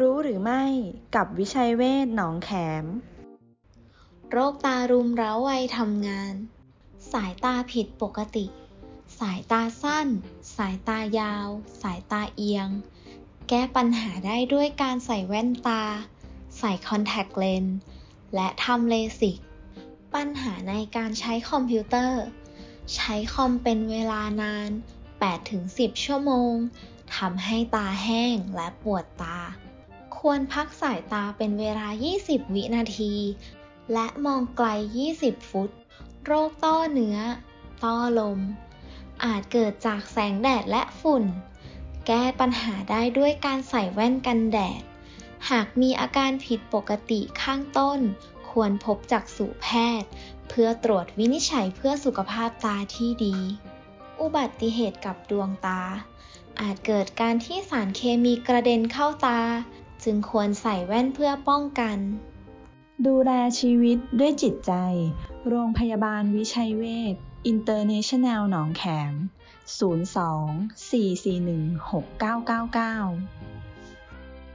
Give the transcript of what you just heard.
รู้หรือไม่ กับวิชัยเวชหนองแขม โรคตารุมเร้าวัยทำงาน สายตาผิดปกติ สายตาสั้น สายตายาว สายตาเอียง แก้ปัญหาได้ด้วยการใส่แว่นตา ใส่คอนแทคเลนส์ และทำเลสิก ปัญหาในการใช้คอมพิวเตอร์ ใช้คอมเป็นเวลานาน 8-10 ชั่วโมงทำให้ตาแห้งและปวดตา ควรพักสายตาเป็นเวลา 20 วินาที และมองไกล 20 ฟุต โรคต้อเนื้อ ต้อลม อาจเกิดจากแสงแดดและฝุ่น แก้ปัญหาได้ด้วยการใส่แว่นกันแดด หากมีอาการผิดปกติข้างต้น ควรพบจักษุแพทย์ เพื่อตรวจวินิจฉัยเพื่อสุขภาพตาที่ดี อุบัติเหตุกับดวงตาอาจเกิดการที่สารเคมีกระเด็นเข้าตา จึงควรใส่แว่นเพื่อป้องกัน ดูแลชีวิตด้วยจิตใจ โรงพยาบาลวิชัยเวชอินเตอร์เนชั่นแนลหนองแขม 02 441 6999